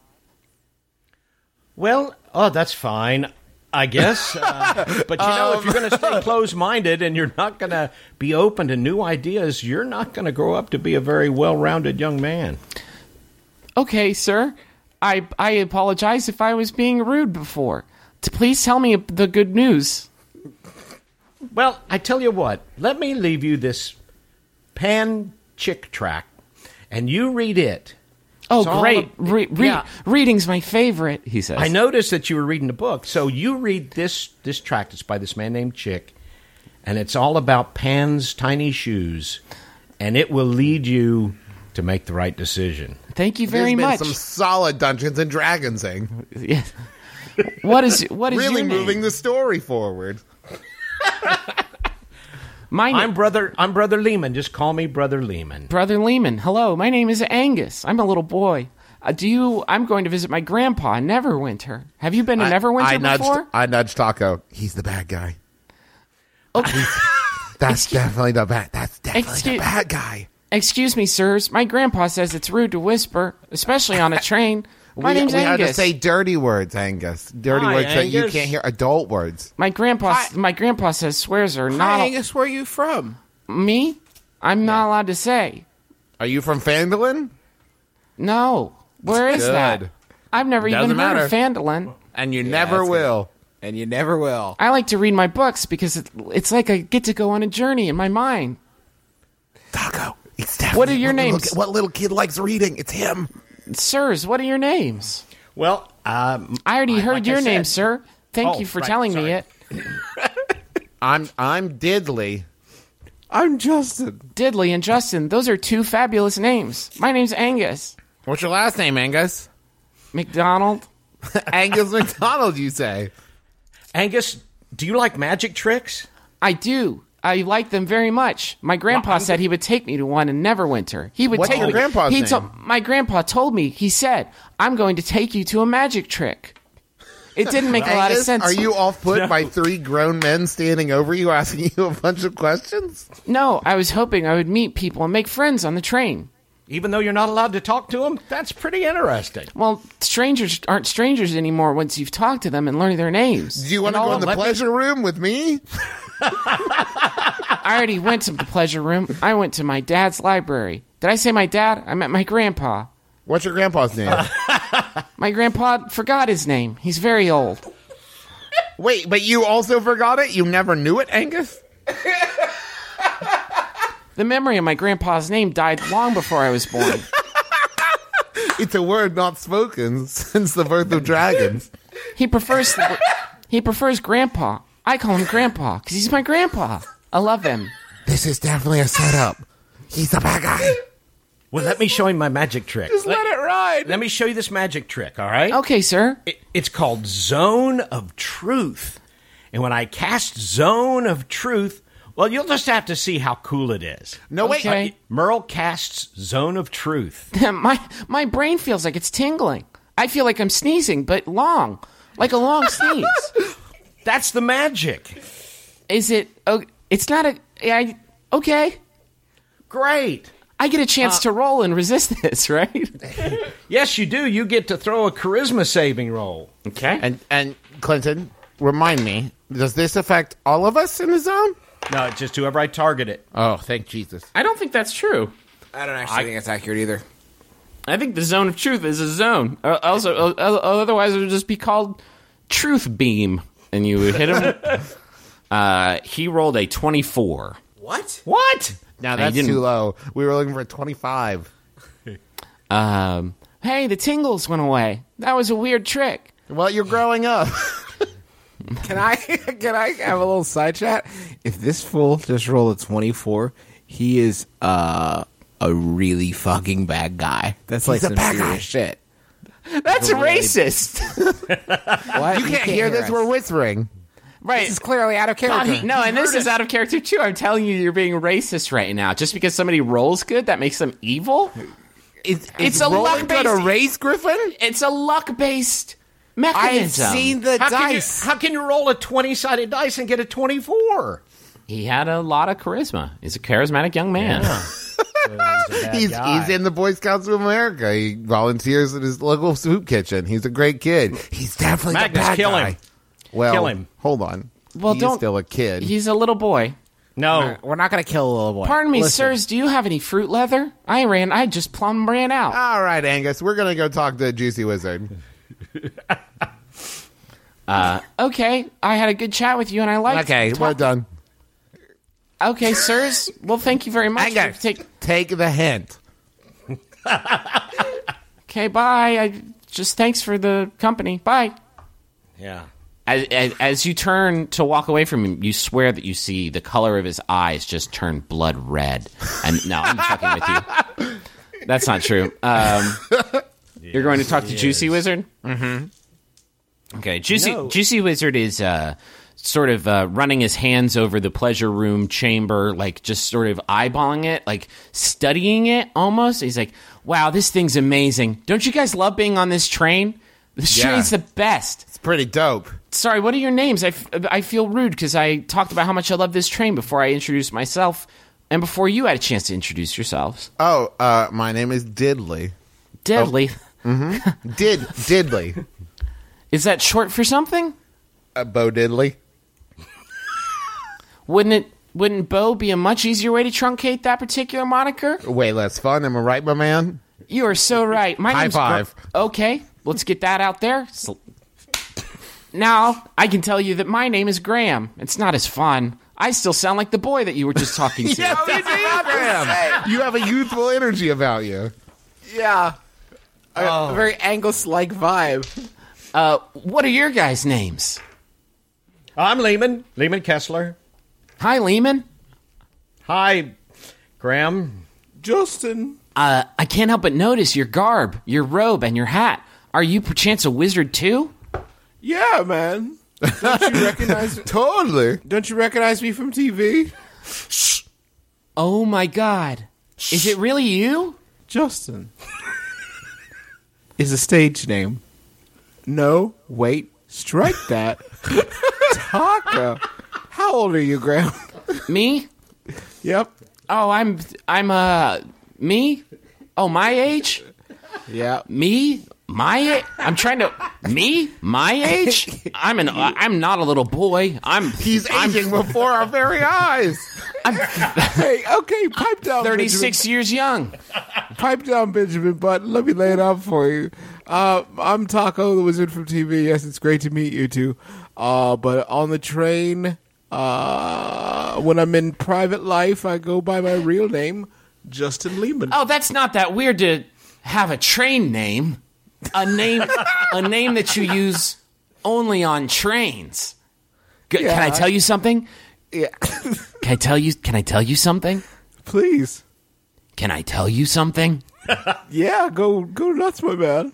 Well, oh, that's fine, I guess. Uh, but you know, if you're going to stay closed-minded and you're not going to be open to new ideas, you're not going to grow up to be a very well-rounded young man. Okay, sir. I I apologize if I was being rude before. Please tell me the good news. Well, I tell you what. Let me leave you this pan chick track, and you read it. Oh, It's great! ab- Re- re- yeah. Reading's my favorite. He says. I noticed that you were reading the book. So you read this this tract. It's by this man named Chick, and it's all about Pan's tiny shoes, and it will lead you to make the right decision. Thank you very There's much. some solid Dungeons and Dragonsing. Yes. What is what is Really your name? moving the story forward. My name, I'm brother. I'm brother Leeman. Just call me brother Leeman. Brother Leeman. Hello, my name is Angus. I'm a little boy. Uh, do you? I'm going to visit my grandpa in Neverwinter. Have you been to Neverwinter I nudged, before? I nudged Taako. He's the bad guy. Okay. That's definitely the bad. That's definitely Excuse- the bad guy. Excuse me, sirs. My grandpa says it's rude to whisper, especially on a train. My we, name's we had to say dirty words, Angus. Dirty Hi, words that you Angus. can't hear. Adult words. my grandpa. My grandpa says swears are not Hi, Angus, where are you from? me. I'm not allowed to say. Are you from Phandalin? No. Where is that? Good. I've never Doesn't even heard of. Phandalin. And you never that's will. And you never will. I like to read my books because it, it's like I get to go on a journey in my mind. Taako. It's What are your little- names? what little kid likes reading? It's him. Sirs, what are your names? Well, um, I already heard like your said- name, sir. Thank Oh, you for right, telling me it. I'm I'm Diddley. I'm Justin. Diddley and Justin, those are two fabulous names. My name's Angus. What's your last name, Angus? McDonald. Angus McDonald, you say? Angus, do you like magic tricks? I do. I like them very much. My grandpa said he would take me to one in Neverwinter. He would What's take your me. grandpa's he name? to- my grandpa told me. He said, "I'm going to take you to a magic trick." It didn't make a lot of sense. Are you off put by three grown men standing over you asking you a bunch of questions? No, I was hoping I would meet people and make friends on the train. Even though you're not allowed to talk to them, that's pretty interesting. Well, strangers aren't strangers anymore once you've talked to them and learned their names. Do you want to go in the let me- pleasure room with me? I already went to the pleasure room. I went to my dad's library. Did I say my dad? I met my grandpa. What's your grandpa's name? My grandpa forgot his name. He's very old. Wait, but you also forgot it? You never knew it, Angus? The memory of my grandpa's name died long before I was born. It's a word not spoken since the birth of dragons. He prefers the, he prefers grandpa. I call him grandpa because he's my grandpa. I love him. This is definitely a setup. He's a bad guy. Well, let me show you my magic trick. Just let, it ride. let me show you this magic trick, all right? Okay, sir. It, it's called Zone of Truth. And when I cast Zone of Truth, well, you'll just have to see how cool it is. No, wait. Okay. Uh, Merle casts Zone of Truth. my my brain feels like it's tingling. I feel like I'm sneezing, but long, like a long sneeze. That's the magic. Is it? Oh, it's not a. I okay. Great. I get a chance uh, to roll and resist this, right? Yes, you do. You get to throw a charisma saving roll. Okay. And and Clinton, remind me, does this affect all of us in the zone? No, it's just whoever I target it. Oh, thank Jesus. I don't think that's true. I don't actually I- think it's accurate either. I think the zone of truth is a zone. Uh, also, uh, uh, otherwise, it would just be called truth beam, and you would hit him. uh, he rolled a twenty-four. What? What? Now that's didn't- too low. We were looking for 25. Um, hey, the tingles went away. That was a weird trick. Well, you're growing up. Can I can I have a little side chat? If this fool just rolled a twenty four, he is uh, a really fucking bad guy. That's like a some serious guy. shit. That's racist, What? You can't hear this. We're whispering. right? This is clearly out of character. he- no, and this is out of character too. I'm telling you, you're being racist right now. Just because somebody rolls good, that makes them evil. It's, It's a good luck-based- a race, Griffin? It's a luck-based I've mechanism. seen the How can, you, dice. how can you roll a 20 sided dice and get a 24? He had a lot of charisma. He's a charismatic young man. He's he's in the Boy Scouts of America. He volunteers at his local soup kitchen. He's a great kid. He's definitely Magnus, the bad kill guy. him. Well, Kill him. hold on. Well, he's don't- still a kid. He's a little boy. No. We're not gonna kill a little boy. Pardon me, Listen. sirs. Do you have any fruit leather? I ran. I just plumb ran out. All right, Angus, we're gonna go talk to Juicy Wizard. Okay, I had a good chat with you, and I liked. Okay, we're done. Okay, sirs. Well, thank you very much. Take, take the hint. Okay, bye. I just thanks for the company. Bye. Yeah. As, as, as you turn to walk away from him, you swear that you see the color of his eyes just turn blood red. And no, I'm fucking with you. That's not true. Um, you're going to talk to Juicy Wizard. Mm-hmm. Okay, Juicy No. Juicy Wizard is uh, sort of uh, running his hands over the pleasure room chamber, like just sort of eyeballing it, like studying it almost. He's like, "Wow, this thing's amazing! Don't you guys love being on this train? This Yeah. train's the best." It's pretty dope. Sorry, what are your names? I, f- I feel rude because I talked about how much I love this train before I introduced myself and before you had a chance to introduce yourselves. Oh, uh, my name is Diddley. Diddley. Deadly. Did Diddley. Is that short for something? Uh, Bo Diddley. Wouldn't it? Wouldn't Bo be a much easier way to truncate that particular moniker? Way less fun. Am I right, my man? You are so right. My High name's Gr- five. okay, let's get that out there. Now I can tell you that my name is Graham. It's not as fun. I still sound like the boy that you were just talking to. You have a youthful energy about you. Yeah. A, a very Angus like vibe. Uh, what are your guys' names? I'm Leeman. Leeman Kessler. Hi, Leeman. Hi, Graham. Justin. Uh, I can't help but notice your garb, your robe, and your hat. Are you perchance a wizard too? Yeah, man. Don't you recognize? Totally. don't you recognize me from TV? Shh. Oh my god. Is it really you? Justin is a stage name. No, wait, strike that. Taako. How old are you, Graham? Me? yep. Oh, I'm I'm uh me? Oh, my age? Yeah. Me? My age? I'm trying to me? My age? I'm an I'm not a little boy. I'm He's aging before our very eyes. Hey, okay, pipe down. 36 years young. Pipe down, Benjamin. But let me lay it out for you. Uh, I'm Taako, the wizard from TV. Yes, it's great to meet you too. Uh, but on the train, uh, when I'm in private life, I go by my real name, Justin Leeman. Oh, that's not that weird to have a train name. A name a name that you use only on trains. G- Can I Yeah. tell you something? Yeah. Can I tell you can I tell you something? Please. Can I tell you something? Yeah, go go nuts, my man.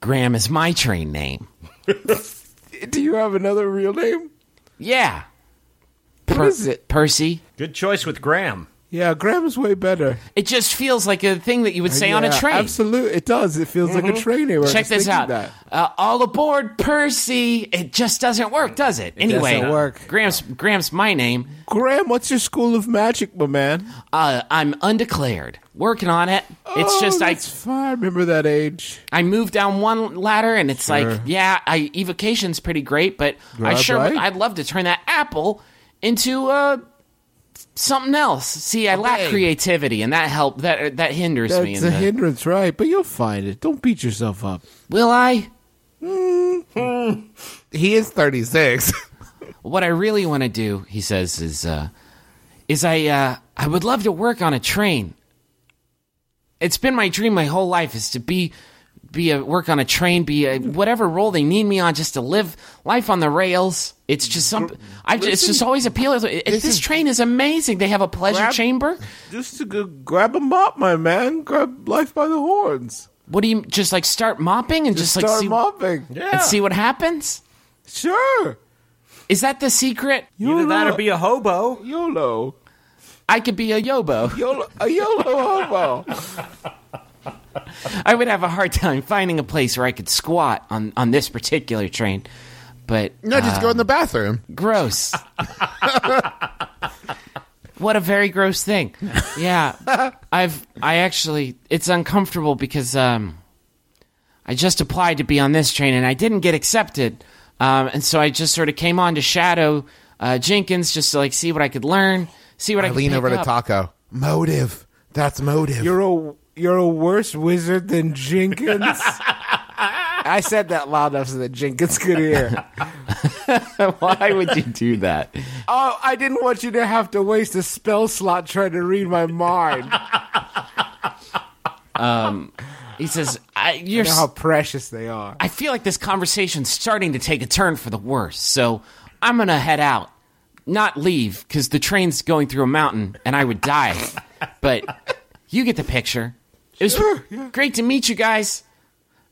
Graham is my train name. Do you have another real name? Yeah. What is it? Percy. Good choice with Graham. Yeah, Graham's way better. It just feels like a thing that you would say on a train. Mm-hmm. Absolutely, it does. It feels like a train. I was Check this out. Uh, all aboard, Percy. It just doesn't work, does it? anyway, doesn't work. Graham's Graham's my name. Graham, what's your school of magic, my man? Uh, I'm undeclared. Working on it. It's Oh, just I fine. Remember that age? I moved down one ladder and it's Sure. like, yeah, I evocation's pretty great, but I sure would- right. I'd love to turn that apple into uh something else. See, I lack creativity and that help that that hinders me. That's in a the- hindrance, right? But you'll find it. Don't beat yourself up. Will I? He is 36. What I really want to do, he says, is uh is I uh I would love to work on a train. It's been my dream my whole life is to be be a work on a train, be a whatever role they need me on, just to live life on the rails. It's just some. I it's just always appealing. It, this train is amazing. They have a pleasure Grab- chamber. Just to go grab a mop, my man. Grab life by the horns. What do you just like start mopping and just, Just like start see, mopping. and see what happens? Sure. Is that the secret? Either that YOLO. or be a hobo. YOLO. I could be a yobo. YOLO. A YOLO hobo. I would have a hard time finding a place where I could squat on, on this particular train. But no, just go in the bathroom. gross. what a very gross thing. Yeah. I've I actually it's uncomfortable because um I just applied to be on this train and I didn't get accepted. Um and so I just sort of came on to shadow uh, Jenkins just to like see what I could learn, see what I, I could lean pick over to. Taako. Motive. That's motive. You're a you're a worse wizard than Jenkins. I said that loud enough so that Jenkins could hear. Why would you do that? Oh, I didn't want you to have to waste a spell slot trying to read my mind. Um, he says, I, "You're." You know how precious they are. I feel like this conversation's starting to take a turn for the worse, so I'm gonna head out. Not leave, because the train's going through a mountain and I would die. but you get the picture. It was great to meet you guys.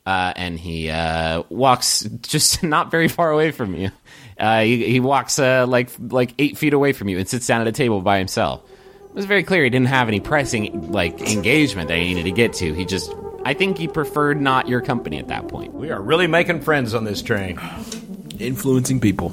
Uh, and he uh, walks just not very far away from you. Uh, he, he walks uh, like like eight feet away from you and sits down at a table by himself. It was very clear he didn't have any pressing like engagement that he needed to get to. He just, I think he preferred not your company at that point. We are really making friends on this train. Influencing people.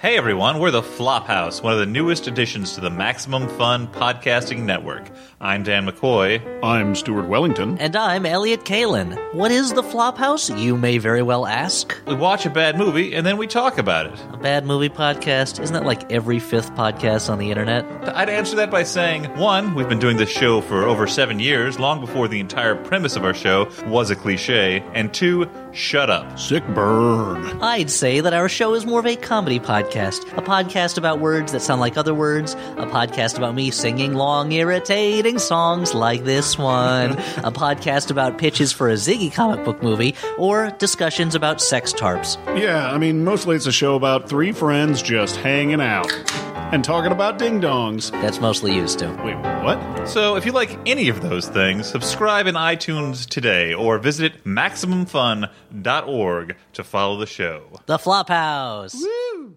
Hey everyone, we're the Flophouse, one of the newest additions to the Maximum Fun Podcasting Network. I'm Dan McCoy. I'm Stuart Wellington. And I'm Elliott Kalan. What is the Flophouse? You may very well ask. We watch a bad movie and then we talk about it. A bad movie podcast? Isn't that like every fifth podcast on the internet? I'd answer that by saying one, we've been doing this show for over seven years, long before the entire premise of our show was a cliche, and two, shut up. Sick burn. I'd say that our show is more of a comedy podcast. A podcast about words that sound like other words. A podcast about me singing long, irritating songs like this one. a podcast about pitches for a Ziggy comic book movie. Or discussions about sex tarps. Yeah, I mean, mostly it's a show about three friends just hanging out and talking about ding dongs. That's mostly used to. Wait, what? So if you like any of those things, subscribe in iTunes today or visit MaximumFun.org to follow the show. The Flophouse. Woo!